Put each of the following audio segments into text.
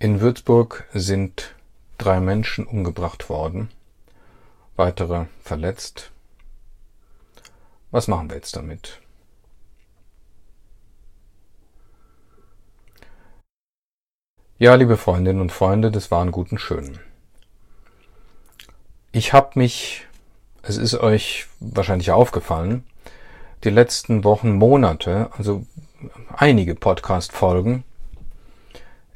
In Würzburg sind drei Menschen umgebracht worden, weitere verletzt. Was machen wir jetzt damit? Ja, liebe Freundinnen und Freunde, das waren guten Schönen. Ich habe mich, es ist euch wahrscheinlich aufgefallen, die letzten Wochen, Monate, also einige Podcast-Folgen,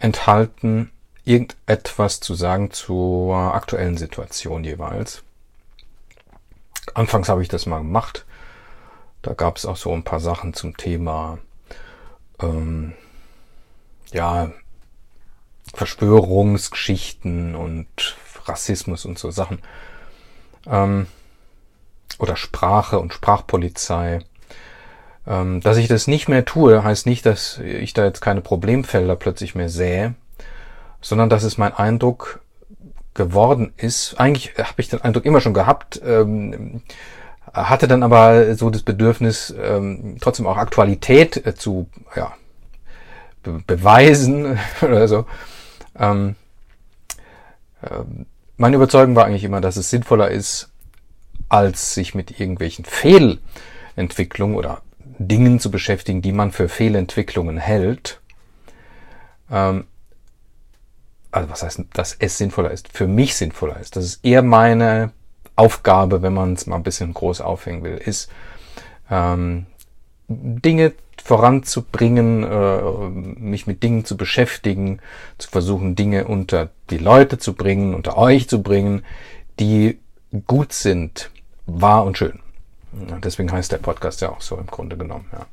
enthalten irgendetwas zu sagen zur aktuellen Situation jeweils. Anfangs habe ich das mal gemacht. Da gab es auch so ein paar Sachen zum Thema ähm, ja, Verschwörungsgeschichten und Rassismus und so Sachen. Ähm, oder Sprache und Sprachpolizei. Ähm, dass ich das nicht mehr tue, heißt nicht, dass ich da jetzt keine Problemfelder plötzlich mehr sähe, sondern dass es mein Eindruck geworden ist. Eigentlich habe ich den Eindruck immer schon gehabt, ähm, hatte dann aber so das Bedürfnis, ähm, trotzdem auch Aktualität äh, zu ja, be beweisen oder so. Meine Überzeugung war eigentlich immer, dass es sinnvoller ist, als sich mit irgendwelchen Fehlentwicklungen oder Dingen zu beschäftigen, die man für Fehlentwicklungen hält. Ähm, also was heißt, dass es sinnvoller ist, für mich sinnvoller ist. Das ist eher meine Aufgabe, wenn man es mal ein bisschen groß aufhängen will, ist ähm, Dinge voranzubringen, äh, mich mit Dingen zu beschäftigen, zu versuchen, Dinge unter die Leute zu bringen, unter euch zu bringen, die gut sind, wahr und schön. Deswegen heißt der Podcast ja auch so im Grunde genommen. Ja.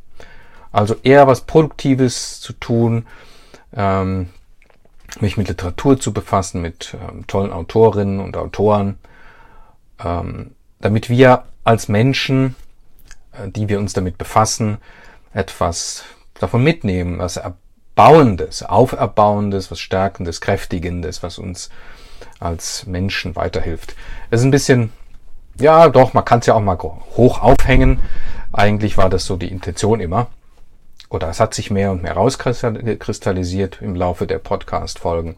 Also eher was Produktives zu tun, ähm, mich mit Literatur zu befassen, mit ähm, tollen Autorinnen und Autoren, ähm, damit wir als Menschen, äh, die wir uns damit befassen, etwas davon mitnehmen, was Erbauendes, Auferbauendes, was Stärkendes, Kräftigendes, was uns als Menschen weiterhilft. Es ist ein bisschen ja, doch, man kann es ja auch mal hoch aufhängen. Eigentlich war das so die Intention immer. Oder es hat sich mehr und mehr rauskristallisiert im Laufe der Podcast-Folgen,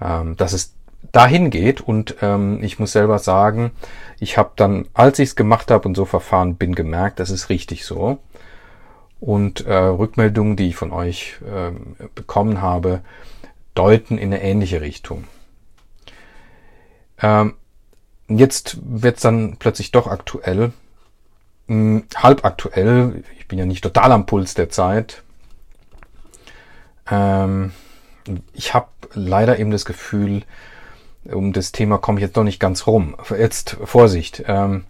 ähm, dass es dahin geht. Und ähm, ich muss selber sagen, ich habe dann, als ich es gemacht habe und so verfahren bin, gemerkt, das ist richtig so. Und äh, Rückmeldungen, die ich von euch äh, bekommen habe, deuten in eine ähnliche Richtung. Ähm, jetzt wird es dann plötzlich doch aktuell, hm, halb aktuell. Ich bin ja nicht total am Puls der Zeit. Ähm, ich habe leider eben das Gefühl, um das Thema komme ich jetzt noch nicht ganz rum. Jetzt Vorsicht. Ähm,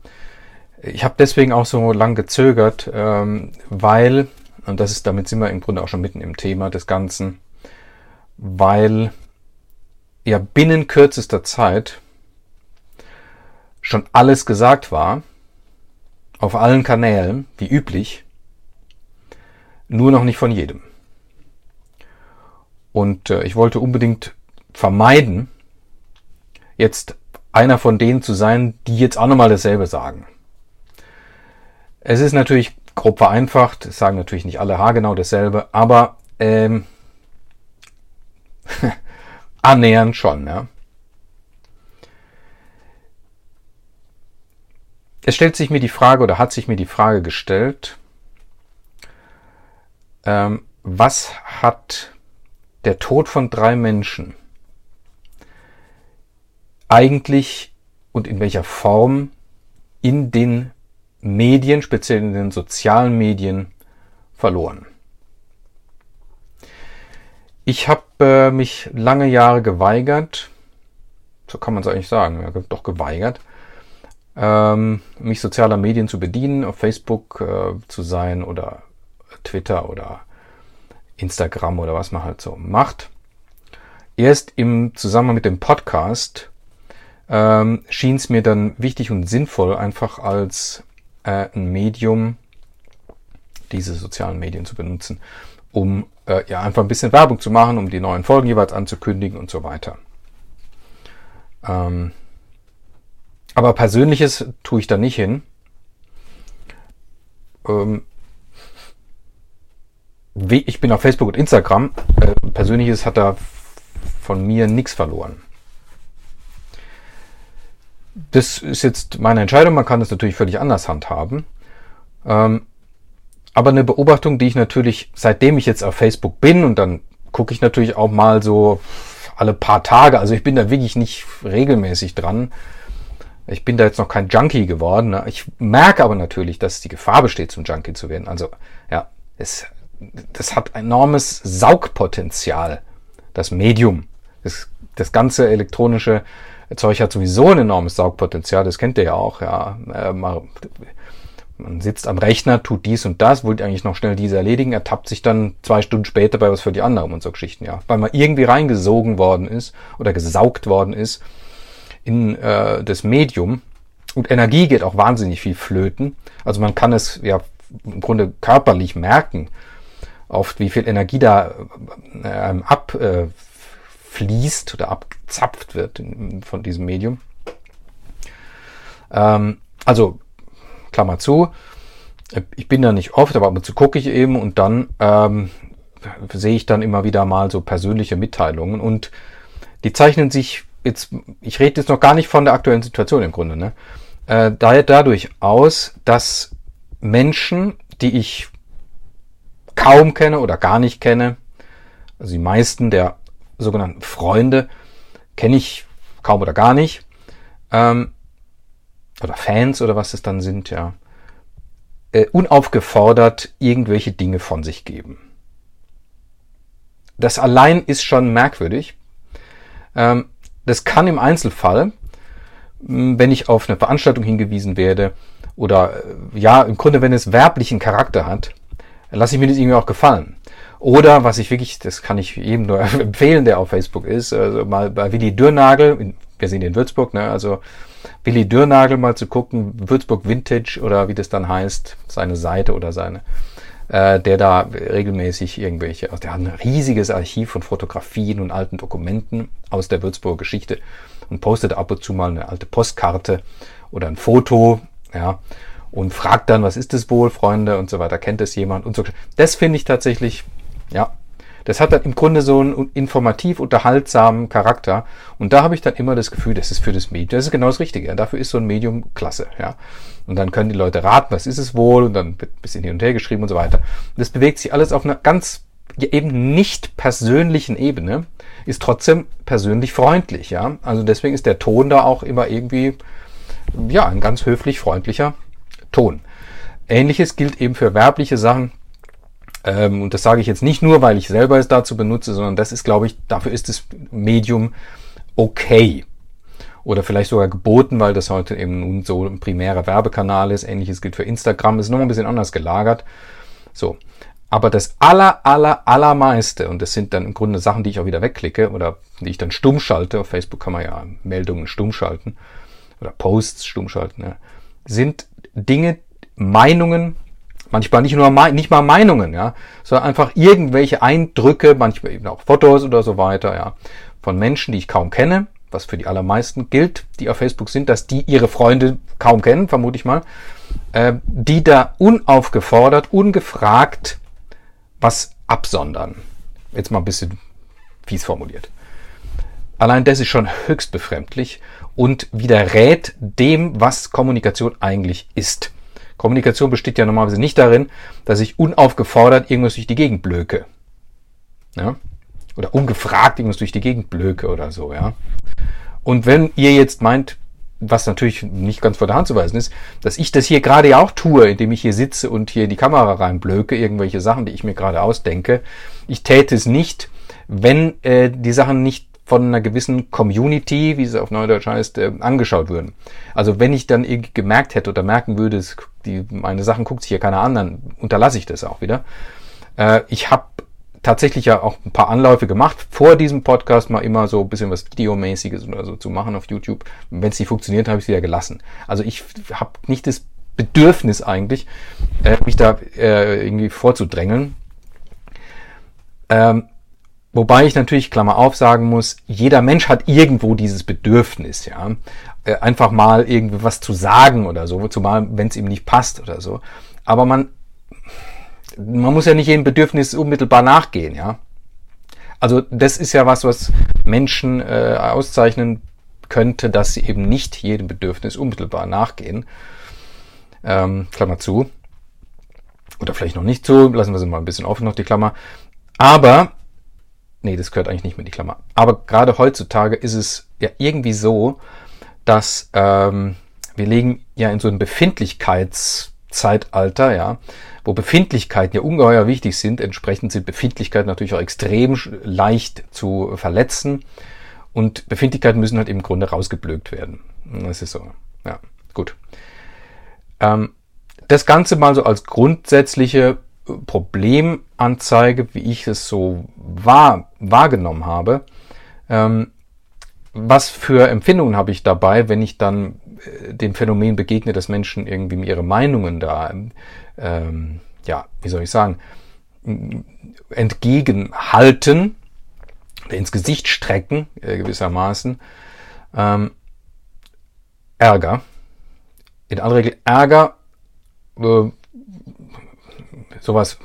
ich habe deswegen auch so lang gezögert, ähm, weil, und das ist, damit sind wir im Grunde auch schon mitten im Thema des Ganzen, weil ja binnen kürzester Zeit schon alles gesagt war, auf allen Kanälen, wie üblich, nur noch nicht von jedem. Und äh, ich wollte unbedingt vermeiden, jetzt einer von denen zu sein, die jetzt auch nochmal dasselbe sagen. Es ist natürlich grob vereinfacht, es sagen natürlich nicht alle haargenau dasselbe, aber ähm, annähernd schon, ja. Es stellt sich mir die Frage oder hat sich mir die Frage gestellt, ähm, was hat der Tod von drei Menschen eigentlich und in welcher Form in den Medien, speziell in den sozialen Medien, verloren. Ich habe äh, mich lange Jahre geweigert, so kann man es eigentlich sagen, ja, doch geweigert, ähm, mich sozialer Medien zu bedienen, auf Facebook äh, zu sein oder Twitter oder Instagram oder was man halt so macht. Erst im Zusammenhang mit dem Podcast ähm, schien es mir dann wichtig und sinnvoll, einfach als äh, ein Medium diese sozialen Medien zu benutzen, um äh, ja einfach ein bisschen Werbung zu machen, um die neuen Folgen jeweils anzukündigen und so weiter. Ähm, aber Persönliches tue ich da nicht hin. Ähm, ich bin auf Facebook und Instagram. Äh, Persönliches hat da von mir nichts verloren. Das ist jetzt meine Entscheidung, man kann das natürlich völlig anders handhaben. Ähm, aber eine Beobachtung, die ich natürlich, seitdem ich jetzt auf Facebook bin, und dann gucke ich natürlich auch mal so alle paar Tage, also ich bin da wirklich nicht regelmäßig dran. Ich bin da jetzt noch kein Junkie geworden. Ne? Ich merke aber natürlich, dass die Gefahr besteht, zum Junkie zu werden. Also ja, es, das hat enormes Saugpotenzial, das Medium. Das, das ganze elektronische Zeug hat sowieso ein enormes Saugpotenzial, das kennt ihr ja auch. Ja. Äh, man sitzt am Rechner, tut dies und das, wollte eigentlich noch schnell diese erledigen, ertappt sich dann zwei Stunden später bei was für die anderen und so Geschichten, ja. Weil man irgendwie reingesogen worden ist oder gesaugt worden ist in äh, das Medium. Und Energie geht auch wahnsinnig viel flöten. Also man kann es ja im Grunde körperlich merken, oft wie viel Energie da äh, abfließt äh, oder abgezapft wird in, von diesem Medium. Ähm, also Klammer zu. Ich bin da nicht oft, aber ab und zu gucke ich eben und dann ähm, sehe ich dann immer wieder mal so persönliche Mitteilungen und die zeichnen sich jetzt, ich rede jetzt noch gar nicht von der aktuellen Situation im Grunde, ne? Äh, dadurch aus, dass Menschen, die ich kaum kenne oder gar nicht kenne, also die meisten der sogenannten Freunde kenne ich kaum oder gar nicht, ähm, oder Fans oder was es dann sind, ja, äh, unaufgefordert irgendwelche Dinge von sich geben. Das allein ist schon merkwürdig. Ähm, das kann im Einzelfall, wenn ich auf eine Veranstaltung hingewiesen werde oder äh, ja, im Grunde, wenn es werblichen Charakter hat, lasse ich mir das irgendwie auch gefallen. Oder was ich wirklich, das kann ich jedem nur empfehlen, der auf Facebook ist, also mal bei Willi Dürnagel, wir sind in Würzburg, ne, also Willi Dürnagel mal zu gucken, Würzburg Vintage oder wie das dann heißt, seine Seite oder seine, äh, der da regelmäßig irgendwelche, also der hat ein riesiges Archiv von Fotografien und alten Dokumenten aus der Würzburger Geschichte und postet ab und zu mal eine alte Postkarte oder ein Foto, ja, und fragt dann, was ist das wohl, Freunde und so weiter, kennt das jemand und so. Das finde ich tatsächlich, ja, das hat dann im Grunde so einen informativ unterhaltsamen Charakter. Und da habe ich dann immer das Gefühl, das ist für das Medium, das ist genau das Richtige. Dafür ist so ein Medium klasse. Ja. Und dann können die Leute raten, was ist es wohl, und dann wird ein bisschen hin und her geschrieben und so weiter. Und das bewegt sich alles auf einer ganz eben nicht persönlichen Ebene, ist trotzdem persönlich freundlich. Ja. Also deswegen ist der Ton da auch immer irgendwie, ja, ein ganz höflich freundlicher Ton. Ähnliches gilt eben für werbliche Sachen ähm, und das sage ich jetzt nicht nur, weil ich selber es dazu benutze, sondern das ist, glaube ich, dafür ist das Medium okay. Oder vielleicht sogar geboten, weil das heute eben nun so ein primärer Werbekanal ist. Ähnliches gilt für Instagram, ist noch ein bisschen anders gelagert. So. Aber das aller, aller, allermeiste, und das sind dann im Grunde Sachen, die ich auch wieder wegklicke oder die ich dann stumm schalte, auf Facebook kann man ja Meldungen stumm schalten oder Posts stumm schalten, ja, sind Dinge, Meinungen, Manchmal nicht nur nicht mal Meinungen, ja, sondern einfach irgendwelche Eindrücke, manchmal eben auch Fotos oder so weiter, ja, von Menschen, die ich kaum kenne, was für die allermeisten gilt, die auf Facebook sind, dass die ihre Freunde kaum kennen, vermute ich mal, äh, die da unaufgefordert, ungefragt was absondern. Jetzt mal ein bisschen fies formuliert. Allein das ist schon höchst befremdlich und widerrät dem, was Kommunikation eigentlich ist. Kommunikation besteht ja normalerweise nicht darin, dass ich unaufgefordert irgendwas durch die Gegend blöke. Ja? Oder ungefragt irgendwas durch die Gegend blöke oder so, ja. Und wenn ihr jetzt meint, was natürlich nicht ganz vor der Hand zu weisen ist, dass ich das hier gerade ja auch tue, indem ich hier sitze und hier in die Kamera reinblöke, irgendwelche Sachen, die ich mir gerade ausdenke. Ich täte es nicht, wenn äh, die Sachen nicht von einer gewissen Community, wie es auf Neudeutsch heißt, äh, angeschaut würden. Also wenn ich dann irgendwie gemerkt hätte oder merken würde, die, meine Sachen guckt sich hier keiner an, dann unterlasse ich das auch wieder. Äh, ich habe tatsächlich ja auch ein paar Anläufe gemacht, vor diesem Podcast mal immer so ein bisschen was Videomäßiges oder so zu machen auf YouTube. Wenn es nicht funktioniert, habe ich es wieder gelassen. Also ich habe nicht das Bedürfnis eigentlich, äh, mich da äh, irgendwie vorzudrängeln. Ähm, Wobei ich natürlich, Klammer auf, sagen muss, jeder Mensch hat irgendwo dieses Bedürfnis, ja. Äh, einfach mal irgendwie was zu sagen oder so, zumal wenn es ihm nicht passt oder so. Aber man, man muss ja nicht jedem Bedürfnis unmittelbar nachgehen, ja. Also das ist ja was, was Menschen äh, auszeichnen könnte, dass sie eben nicht jedem Bedürfnis unmittelbar nachgehen. Ähm, Klammer zu. Oder vielleicht noch nicht zu, lassen wir sie mal ein bisschen offen noch die Klammer. Aber, nee, das gehört eigentlich nicht in die Klammer. Aber gerade heutzutage ist es ja irgendwie so, dass ähm, wir legen ja in so ein Befindlichkeitszeitalter, ja, wo Befindlichkeiten ja ungeheuer wichtig sind. Entsprechend sind Befindlichkeiten natürlich auch extrem leicht zu verletzen. Und Befindlichkeiten müssen halt im Grunde rausgeblökt werden. Das ist so. Ja, gut. Ähm, das Ganze mal so als grundsätzliche Problemanzeige, wie ich es so wahr, wahrgenommen habe. Ähm, was für Empfindungen habe ich dabei, wenn ich dann äh, dem Phänomen begegne, dass Menschen irgendwie ihre Meinungen da, ähm, ja, wie soll ich sagen, entgegenhalten, ins Gesicht strecken, äh, gewissermaßen, ähm, Ärger. In aller Regel Ärger, äh, sowas,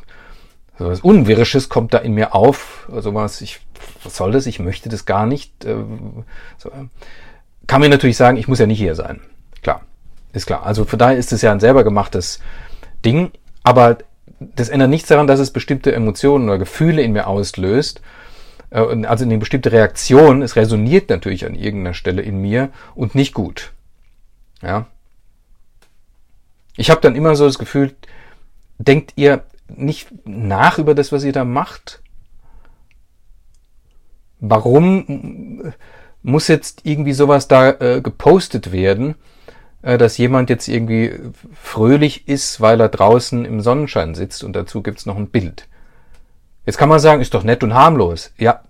sowas Unwirisches kommt da in mir auf, sowas, ich was soll das, ich möchte das gar nicht. Äh, so. Kann mir natürlich sagen, ich muss ja nicht hier sein. Klar, ist klar. Also von daher ist es ja ein selber gemachtes Ding, aber das ändert nichts daran, dass es bestimmte Emotionen oder Gefühle in mir auslöst. Äh, also eine bestimmte Reaktion, es resoniert natürlich an irgendeiner Stelle in mir und nicht gut. Ja. Ich habe dann immer so das Gefühl, denkt ihr nicht nach über das, was ihr da macht? Warum muss jetzt irgendwie sowas da äh, gepostet werden, äh, dass jemand jetzt irgendwie fröhlich ist, weil er draußen im Sonnenschein sitzt und dazu gibt's noch ein Bild. Jetzt kann man sagen, ist doch nett und harmlos. Ja,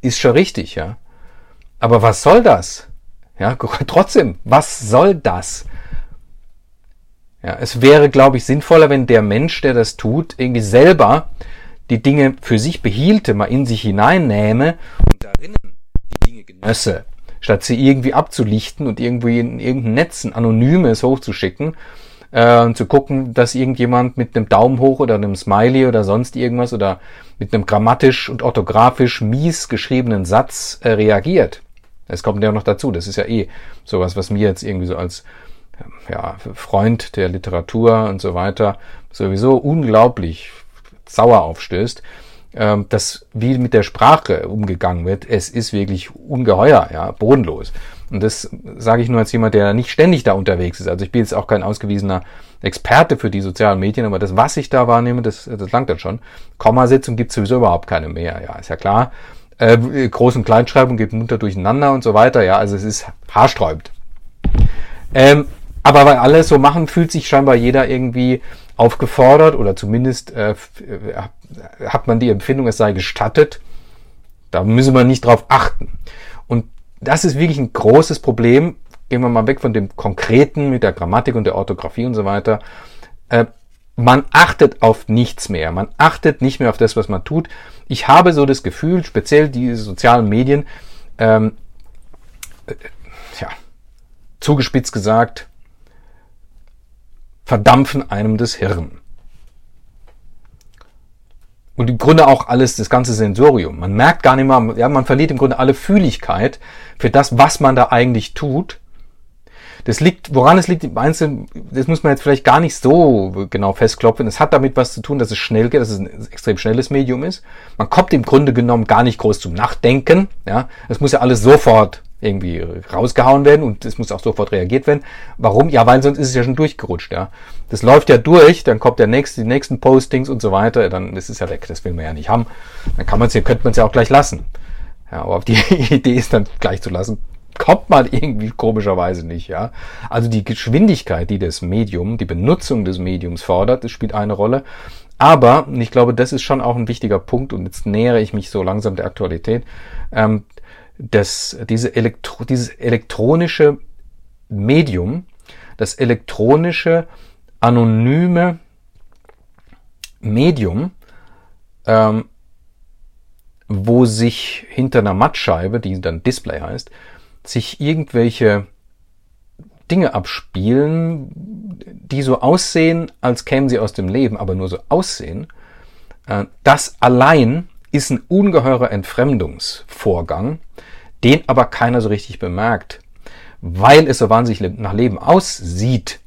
ist schon richtig, ja. Aber was soll das? Ja, trotzdem, was soll das? Ja, es wäre, glaube ich, sinnvoller, wenn der Mensch, der das tut, irgendwie selber die Dinge für sich behielte, mal in sich hineinnähme und darinnen die Dinge genösse, statt sie irgendwie abzulichten und irgendwie in irgendein Netz ein anonymes hochzuschicken äh, und zu gucken, dass irgendjemand mit einem Daumen hoch oder einem Smiley oder sonst irgendwas oder mit einem grammatisch und orthografisch mies geschriebenen Satz äh, reagiert. Es kommt ja noch dazu, das ist ja eh sowas, was mir jetzt irgendwie so als ja, Freund der Literatur und so weiter sowieso unglaublich sauer aufstößt, ähm, dass wie mit der Sprache umgegangen wird, es ist wirklich ungeheuer, ja, bodenlos. Und das sage ich nur als jemand, der nicht ständig da unterwegs ist. Also ich bin jetzt auch kein ausgewiesener Experte für die sozialen Medien, aber das, was ich da wahrnehme, das, das langt dann schon. Kommasetzung gibt sowieso überhaupt keine mehr, ja, ist ja klar. Äh, Groß- und Kleinschreibung geht munter durcheinander und so weiter, ja, also es ist haarsträubend. Ähm, aber weil alle so machen, fühlt sich scheinbar jeder irgendwie aufgefordert oder zumindest äh, äh, hat man die Empfindung, es sei gestattet. Da müssen wir nicht drauf achten. Und das ist wirklich ein großes Problem. Gehen wir mal weg von dem Konkreten mit der Grammatik und der Orthographie und so weiter. Äh, man achtet auf nichts mehr. Man achtet nicht mehr auf das, was man tut. Ich habe so das Gefühl, speziell die sozialen Medien, ähm, äh, ja, zugespitzt gesagt, verdampfen einem das Hirn. Und im Grunde auch alles, das ganze Sensorium. Man merkt gar nicht mal, ja, man verliert im Grunde alle Fühligkeit für das, was man da eigentlich tut. Das liegt, woran es liegt, meinst du, das muss man jetzt vielleicht gar nicht so genau festklopfen. Es hat damit was zu tun, dass es schnell geht, dass es ein extrem schnelles Medium ist. Man kommt im Grunde genommen gar nicht groß zum Nachdenken. Ja, es muss ja alles sofort irgendwie rausgehauen werden und es muss auch sofort reagiert werden. Warum? Ja, weil sonst ist es ja schon durchgerutscht, ja. Das läuft ja durch, dann kommt der nächste, die nächsten Postings und so weiter, dann ist es ja weg, das will man ja nicht haben. Dann kann man es ja, könnte man es ja auch gleich lassen. Ja, aber auf die Idee ist dann gleich zu lassen, kommt man irgendwie komischerweise nicht, ja. Also die Geschwindigkeit, die das Medium, die Benutzung des Mediums fordert, das spielt eine Rolle. Aber, ich glaube, das ist schon auch ein wichtiger Punkt und jetzt nähere ich mich so langsam der Aktualität. Ähm, das, diese Elektro, dieses elektronische Medium, das elektronische, anonyme Medium, ähm, wo sich hinter einer Mattscheibe, die dann Display heißt, sich irgendwelche Dinge abspielen, die so aussehen, als kämen sie aus dem Leben, aber nur so aussehen, äh, das allein ist ein ungeheurer Entfremdungsvorgang, den aber keiner so richtig bemerkt, weil es so wahnsinnig nach Leben aussieht.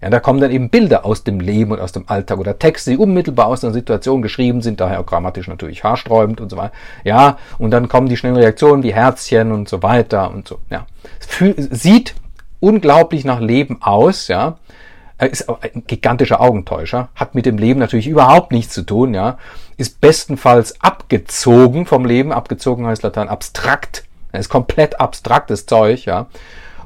Ja, da kommen dann eben Bilder aus dem Leben und aus dem Alltag oder Texte, die unmittelbar aus einer Situation geschrieben sind, daher auch grammatisch natürlich haarsträubend und so weiter. Ja, und dann kommen die schnellen Reaktionen wie Herzchen und so weiter und so. Ja, es sieht unglaublich nach Leben aus, ja. Er ist ein gigantischer Augentäuscher, hat mit dem Leben natürlich überhaupt nichts zu tun, ja. Ist bestenfalls abgezogen vom Leben. Abgezogen heißt Latein abstrakt. Er ist komplett abstraktes Zeug, ja.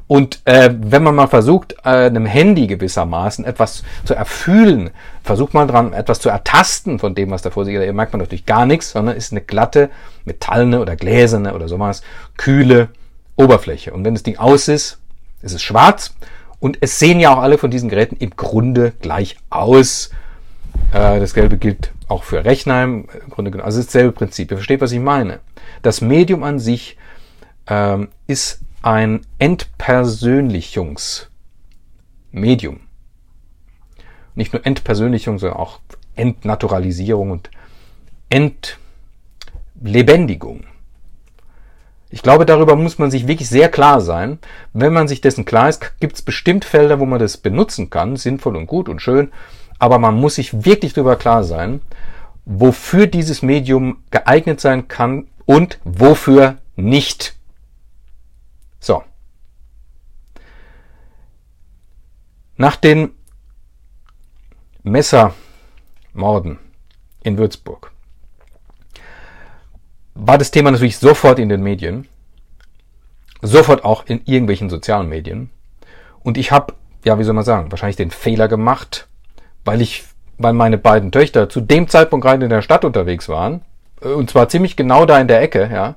Und äh, wenn man mal versucht, äh, einem Handy gewissermaßen etwas zu erfühlen, versucht man dran, etwas zu ertasten von dem, was da vor sich ist, merkt man natürlich gar nichts, sondern ist eine glatte, metallene oder gläserne oder sowas, kühle Oberfläche. Und wenn das Ding aus ist, ist es schwarz. Und es sehen ja auch alle von diesen Geräten im Grunde gleich aus. Äh, das Gelbe gilt auch für Rechnheim. Im Grunde genommen. Also dasselbe Prinzip. Ihr versteht, was ich meine. Das Medium an sich ähm, ist ein Entpersönlichungsmedium. Nicht nur Entpersönlichung, sondern auch Entnaturalisierung und Entlebendigung. Ich glaube, darüber muss man sich wirklich sehr klar sein. Wenn man sich dessen klar ist, gibt es bestimmt Felder, wo man das benutzen kann, sinnvoll und gut und schön, aber man muss sich wirklich darüber klar sein, wofür dieses Medium geeignet sein kann und wofür nicht. So. Nach den Messermorden in Würzburg war das Thema natürlich sofort in den Medien, sofort auch in irgendwelchen sozialen Medien. Und ich habe, ja, wie soll man sagen, wahrscheinlich den Fehler gemacht, weil ich, weil meine beiden Töchter zu dem Zeitpunkt gerade in der Stadt unterwegs waren, äh, und zwar ziemlich genau da in der Ecke, ja,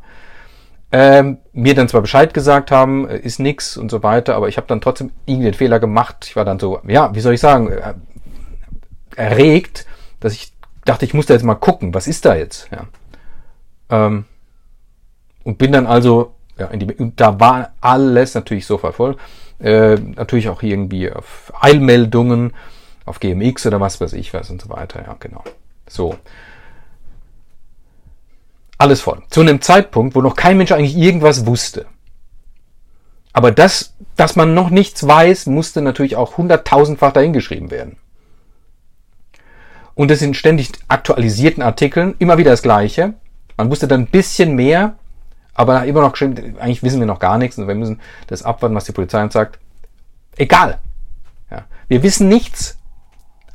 ähm, mir dann zwar Bescheid gesagt haben, äh, ist nix und so weiter, aber ich habe dann trotzdem irgendwie den Fehler gemacht. Ich war dann so, ja, wie soll ich sagen, äh, erregt, dass ich dachte, ich muss da jetzt mal gucken, was ist da jetzt? Ja. Ähm, und bin dann also, ja, in die, da war alles natürlich sofort voll. Äh, natürlich auch irgendwie auf Eilmeldungen, auf GMX oder was weiß ich was und so weiter, ja, genau. So. Alles voll. Zu einem Zeitpunkt, wo noch kein Mensch eigentlich irgendwas wusste. Aber das, dass man noch nichts weiß, musste natürlich auch hunderttausendfach dahingeschrieben werden. Und es sind ständig aktualisierten Artikeln immer wieder das Gleiche. Man wusste dann ein bisschen mehr, aber immer noch, eigentlich wissen wir noch gar nichts und wir müssen das abwarten, was die Polizei uns sagt. Egal. Ja. Wir wissen nichts,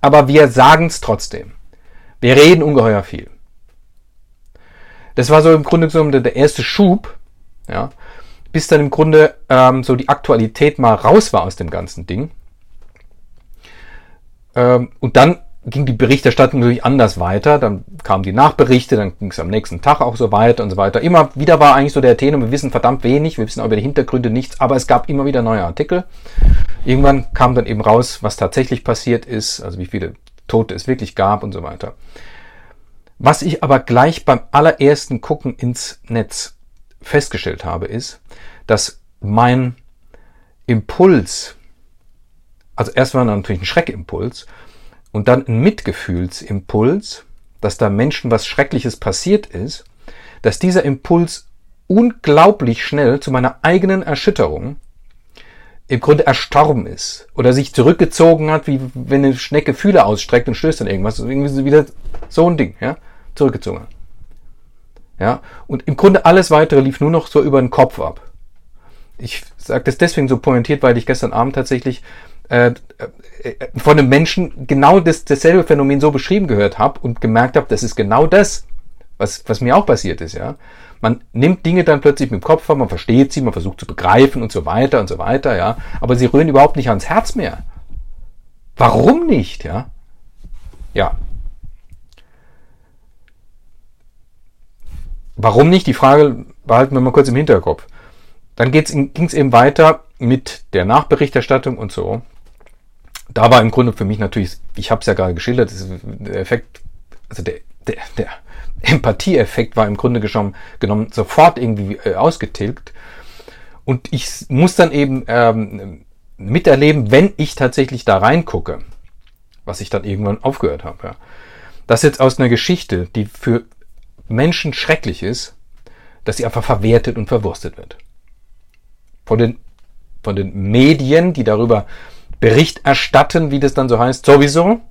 aber wir sagen es trotzdem. Wir reden ungeheuer viel. Das war so im Grunde genommen der, der erste Schub, ja, bis dann im Grunde ähm, so die Aktualität mal raus war aus dem ganzen Ding. Ähm, und dann ging die Berichterstattung natürlich anders weiter. Dann kamen die Nachberichte, dann ging es am nächsten Tag auch so weiter und so weiter. Immer wieder war eigentlich so der Tenor, wir wissen verdammt wenig, wir wissen auch über die Hintergründe nichts, aber es gab immer wieder neue Artikel. Irgendwann kam dann eben raus, was tatsächlich passiert ist, also wie viele Tote es wirklich gab und so weiter. Was ich aber gleich beim allerersten Gucken ins Netz festgestellt habe, ist, dass mein Impuls, also erst war natürlich ein Schreckimpuls und dann ein Mitgefühlsimpuls, dass da Menschen was Schreckliches passiert ist, dass dieser Impuls unglaublich schnell zu meiner eigenen Erschütterung im Grunde erstorben ist oder sich zurückgezogen hat, wie wenn eine Schnecke Fühler ausstreckt und stößt dann irgendwas. Irgendwie wieder so ein Ding, ja zurückgezogen. Ja, und im Grunde alles weitere lief nur noch so über den Kopf ab. Ich sage das deswegen so pointiert, weil ich gestern Abend tatsächlich äh, äh, von einem Menschen genau das, dasselbe Phänomen so beschrieben gehört habe und gemerkt habe, das ist genau das, was, was mir auch passiert ist. Ja, man nimmt Dinge dann plötzlich mit dem Kopf an, man versteht sie, man versucht zu begreifen und so weiter und so weiter. Ja, aber sie rühren überhaupt nicht ans Herz mehr. Warum nicht? Ja, ja, Warum nicht? Die Frage behalten wir mal kurz im Hinterkopf. Dann ging es eben weiter mit der Nachberichterstattung und so. Da war im Grunde für mich natürlich, ich habe es ja gerade geschildert, der Effekt, also der, der, der Empathieeffekt war im Grunde genommen, genommen sofort irgendwie äh, ausgetilgt. Und ich muss dann eben ähm, miterleben, wenn ich tatsächlich da reingucke, was ich dann irgendwann aufgehört habe. Ja. Das jetzt aus einer Geschichte, die für Menschen schrecklich ist, dass sie einfach verwertet und verwurstet wird. Von den, von den Medien, die darüber Bericht erstatten, wie das dann so heißt, sowieso,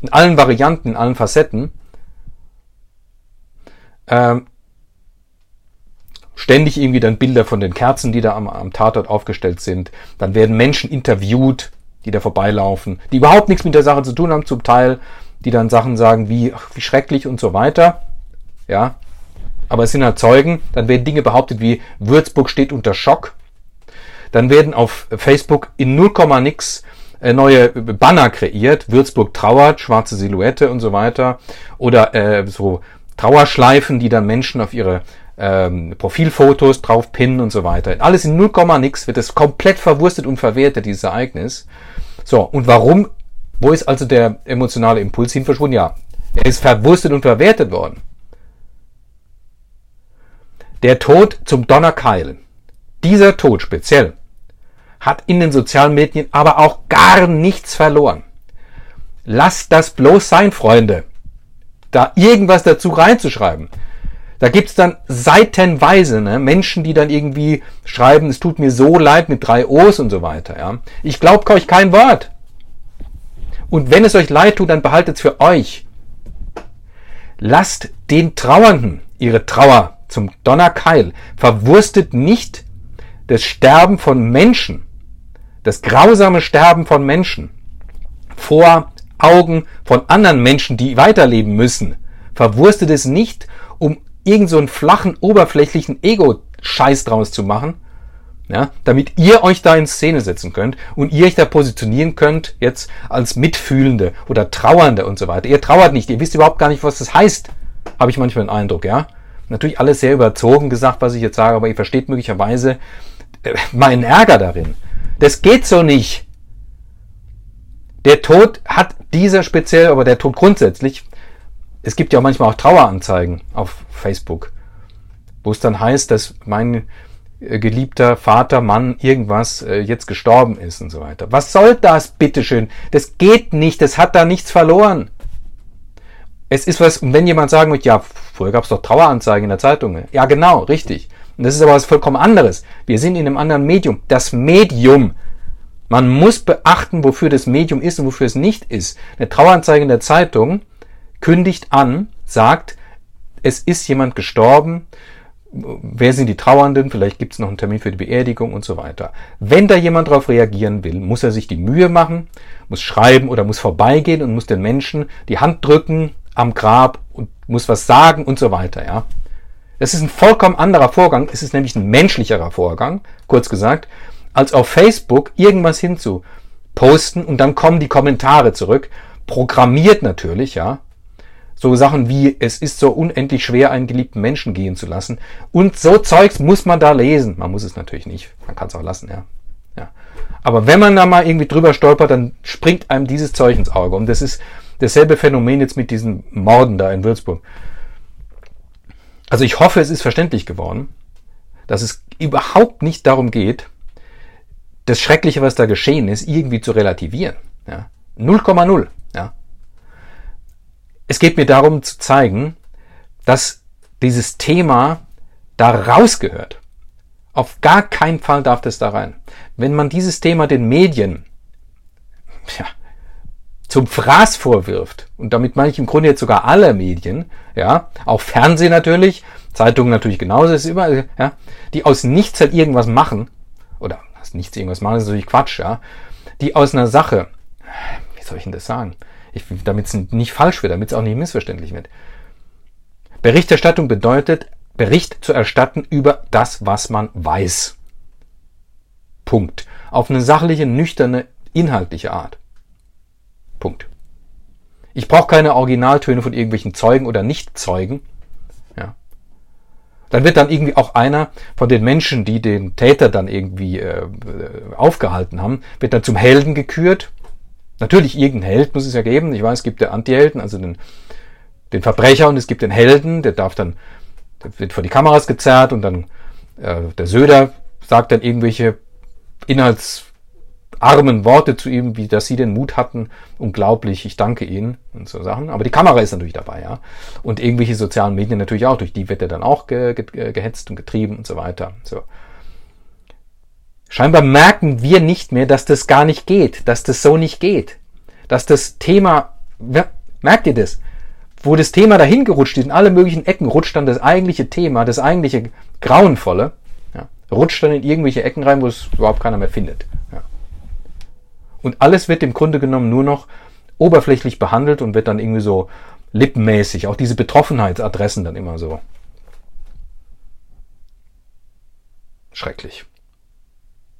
in allen Varianten, in allen Facetten, ähm, ständig irgendwie dann Bilder von den Kerzen, die da am, am Tatort aufgestellt sind. Dann werden Menschen interviewt, die da vorbeilaufen, die überhaupt nichts mit der Sache zu tun haben, zum Teil, die dann Sachen sagen wie, ach, wie schrecklich und so weiter. Ja. Aber es sind halt Zeugen. Dann werden Dinge behauptet wie, Würzburg steht unter Schock. Dann werden auf Facebook in 0, nix äh, neue Banner kreiert. Würzburg trauert, schwarze Silhouette und so weiter. Oder äh, so Trauerschleifen, die dann Menschen auf ihre ähm, Profilfotos drauf pinnen und so weiter. Alles in 0, nix wird es komplett verwurstet und verwertet, dieses Ereignis. So, und warum? Wo ist also der emotionale Impuls hin verschwunden? Ja, er ist verwurstet und verwertet worden. Der Tod zum Donnerkeil. Dieser Tod speziell hat in den sozialen Medien aber auch gar nichts verloren. Lasst das bloß sein, Freunde. Da irgendwas dazu reinzuschreiben. Da gibt's dann seitenweise ne, Menschen, die dann irgendwie schreiben, es tut mir so leid mit drei O's und so weiter. Ja. Ich glaube euch kein Wort. Und wenn es euch leid tut, dann behaltet es für euch. Lasst den Trauernden ihre Trauer zum Donnerkeil. Verwurstet nicht das Sterben von Menschen, das grausame Sterben von Menschen vor Augen von anderen Menschen, die weiterleben müssen. Verwurstet es nicht, um irgend so einen flachen, oberflächlichen Ego-Scheiß draus zu machen, ja, damit ihr euch da in Szene setzen könnt und ihr euch da positionieren könnt, jetzt als Mitfühlende oder Trauernde und so weiter. Ihr trauert nicht, ihr wisst überhaupt gar nicht, was das heißt, habe ich manchmal den Eindruck, ja. Natürlich alles sehr überzogen gesagt, was ich jetzt sage, aber ihr versteht möglicherweise äh, meinen Ärger darin. Das geht so nicht. Der Tod hat dieser speziell, aber der Tod grundsätzlich es gibt ja auch manchmal auch Traueranzeigen auf Facebook, wo es dann heißt, dass mein äh, geliebter Vater, Mann, irgendwas äh, jetzt gestorben ist und so weiter. Was soll das, bitteschön? Das geht nicht, das hat da nichts verloren. Es ist was, wenn jemand sagen möchte, ja, früher gab es doch Traueranzeigen in der Zeitung. Ja, genau, richtig. Und das ist aber was vollkommen anderes. Wir sind in einem anderen Medium. Das Medium. Man muss beachten, wofür das Medium ist und wofür es nicht ist. Eine Traueranzeige in der Zeitung kündigt an, sagt, es ist jemand gestorben, wer sind die Trauernden, vielleicht gibt es noch einen Termin für die Beerdigung und so weiter. Wenn da jemand darauf reagieren will, muss er sich die Mühe machen, muss schreiben oder muss vorbeigehen und muss den Menschen die Hand drücken am Grab und muss was sagen und so weiter, ja. Das ist ein vollkommen anderer Vorgang, es ist nämlich ein menschlicherer Vorgang, kurz gesagt, als auf Facebook irgendwas hinzu posten und dann kommen die Kommentare zurück, programmiert natürlich, ja, so Sachen wie, es ist so unendlich schwer, einen geliebten Menschen gehen zu lassen. Und so Zeugs muss man da lesen. Man muss es natürlich nicht. Man kann es auch lassen, ja. ja. Aber wenn man da mal irgendwie drüber stolpert, dann springt einem dieses Zeug ins Auge. Und das ist dasselbe Phänomen jetzt mit diesen Morden da in Würzburg. Also ich hoffe, es ist verständlich geworden, dass es überhaupt nicht darum geht, das Schreckliche, was da geschehen ist, irgendwie zu relativieren. Ja. 0,0. Ja. Es geht mir darum zu zeigen, dass dieses Thema da rausgehört. Auf gar keinen Fall darf das da rein. Wenn man dieses Thema den Medien ja, zum Fraß vorwirft, und damit meine ich im Grunde jetzt sogar alle Medien, ja, auch Fernsehen natürlich, Zeitungen natürlich genauso, ist überall, ja, die aus nichts halt irgendwas machen, oder aus nichts irgendwas machen, ist natürlich Quatsch, ja, die aus einer Sache, wie soll ich denn das sagen, damit es nicht falsch wird, damit es auch nicht missverständlich wird. Berichterstattung bedeutet, Bericht zu erstatten über das, was man weiß. Punkt. Auf eine sachliche, nüchterne, inhaltliche Art. Punkt. Ich brauche keine Originaltöne von irgendwelchen Zeugen oder Nichtzeugen. Ja. Dann wird dann irgendwie auch einer von den Menschen, die den Täter dann irgendwie äh, aufgehalten haben, wird dann zum Helden gekürt Natürlich, irgendein Held muss es ja geben. Ich weiß, es gibt den Anti-Helden, also den, den Verbrecher und es gibt den Helden, der darf dann, der wird vor die Kameras gezerrt und dann äh, der Söder sagt dann irgendwelche Inhalts armen Worte zu ihm, wie dass sie den Mut hatten. Unglaublich, ich danke ihnen und so Sachen. Aber die Kamera ist natürlich dabei, ja. Und irgendwelche sozialen Medien natürlich auch, durch die wird er dann auch ge ge gehetzt und getrieben und so weiter. So. Scheinbar merken wir nicht mehr, dass das gar nicht geht, dass das so nicht geht. Dass das Thema, merkt ihr das? Wo das Thema dahin gerutscht ist, in alle möglichen Ecken rutscht dann das eigentliche Thema, das eigentliche Grauenvolle, ja, rutscht dann in irgendwelche Ecken rein, wo es überhaupt keiner mehr findet. Und alles wird im Grunde genommen nur noch oberflächlich behandelt und wird dann irgendwie so lippenmäßig, auch diese Betroffenheitsadressen dann immer so. Schrecklich.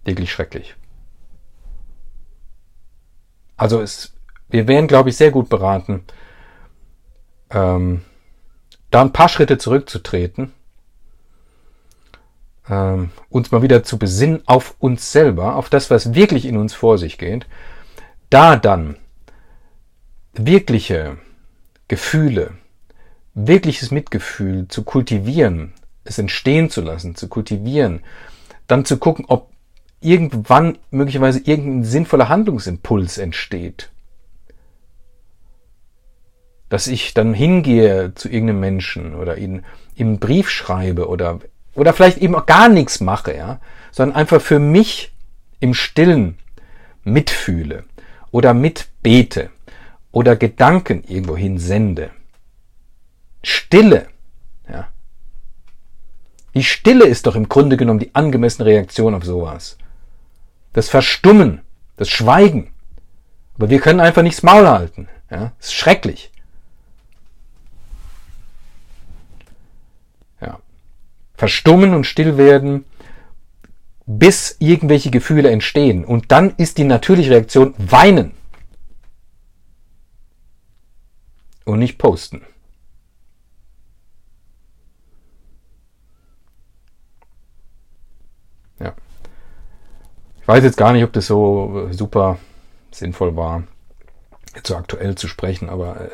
Wirklich schrecklich. Also es, wir wären, glaube ich, sehr gut beraten, ähm, da ein paar Schritte zurückzutreten, ähm, uns mal wieder zu besinnen auf uns selber, auf das, was wirklich in uns vor sich geht, da dann wirkliche Gefühle, wirkliches Mitgefühl zu kultivieren, es entstehen zu lassen, zu kultivieren, dann zu gucken, ob irgendwann möglicherweise irgendein sinnvoller Handlungsimpuls entsteht. Dass ich dann hingehe zu irgendeinem Menschen oder ihn ihm einen Brief schreibe oder, oder vielleicht eben auch gar nichts mache, ja, sondern einfach für mich im Stillen mitfühle oder mitbete oder Gedanken irgendwohin sende. Stille, ja. Die Stille ist doch im Grunde genommen die angemessene Reaktion auf sowas das Verstummen, das Schweigen. Aber wir können einfach nichts Maul halten. Ja, ist schrecklich. Verstummen und still werden, bis irgendwelche Gefühle entstehen. Und dann ist die natürliche Reaktion weinen. Und nicht posten. weiß jetzt gar nicht, ob das so äh, super sinnvoll war, jetzt so aktuell zu sprechen, aber äh,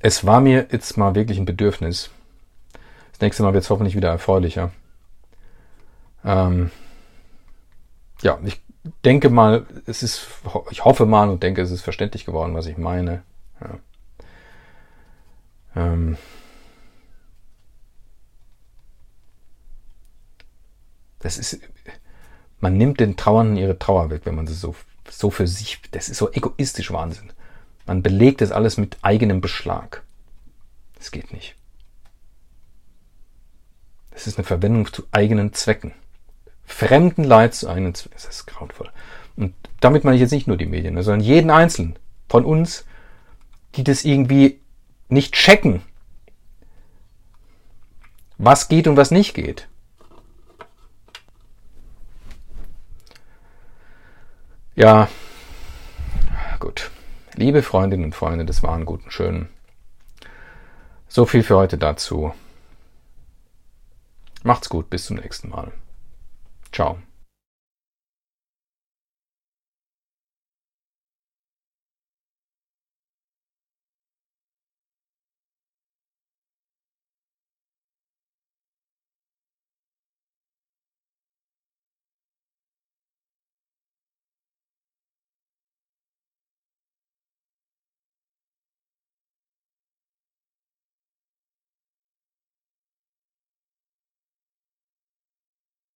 es war mir jetzt mal wirklich ein Bedürfnis. Das nächste Mal wird es hoffentlich wieder erfreulicher. Ähm, ja, ich denke mal, es ist, ich hoffe mal und denke, es ist verständlich geworden, was ich meine. Ja. Ähm, das ist, man nimmt den Trauernden ihre Trauer weg, wenn man sie so, so für sich, das ist so egoistisch Wahnsinn. Man belegt das alles mit eigenem Beschlag. Das geht nicht. Das ist eine Verwendung zu eigenen Zwecken. Fremden Leid zu eigenen Zwecken. Das ist grauenvoll. Und damit meine ich jetzt nicht nur die Medien, sondern jeden Einzelnen von uns, die das irgendwie nicht checken, was geht und was nicht geht. Ja, gut. Liebe Freundinnen und Freunde des wahren guten Schönen. So viel für heute dazu. Macht's gut, bis zum nächsten Mal. Ciao.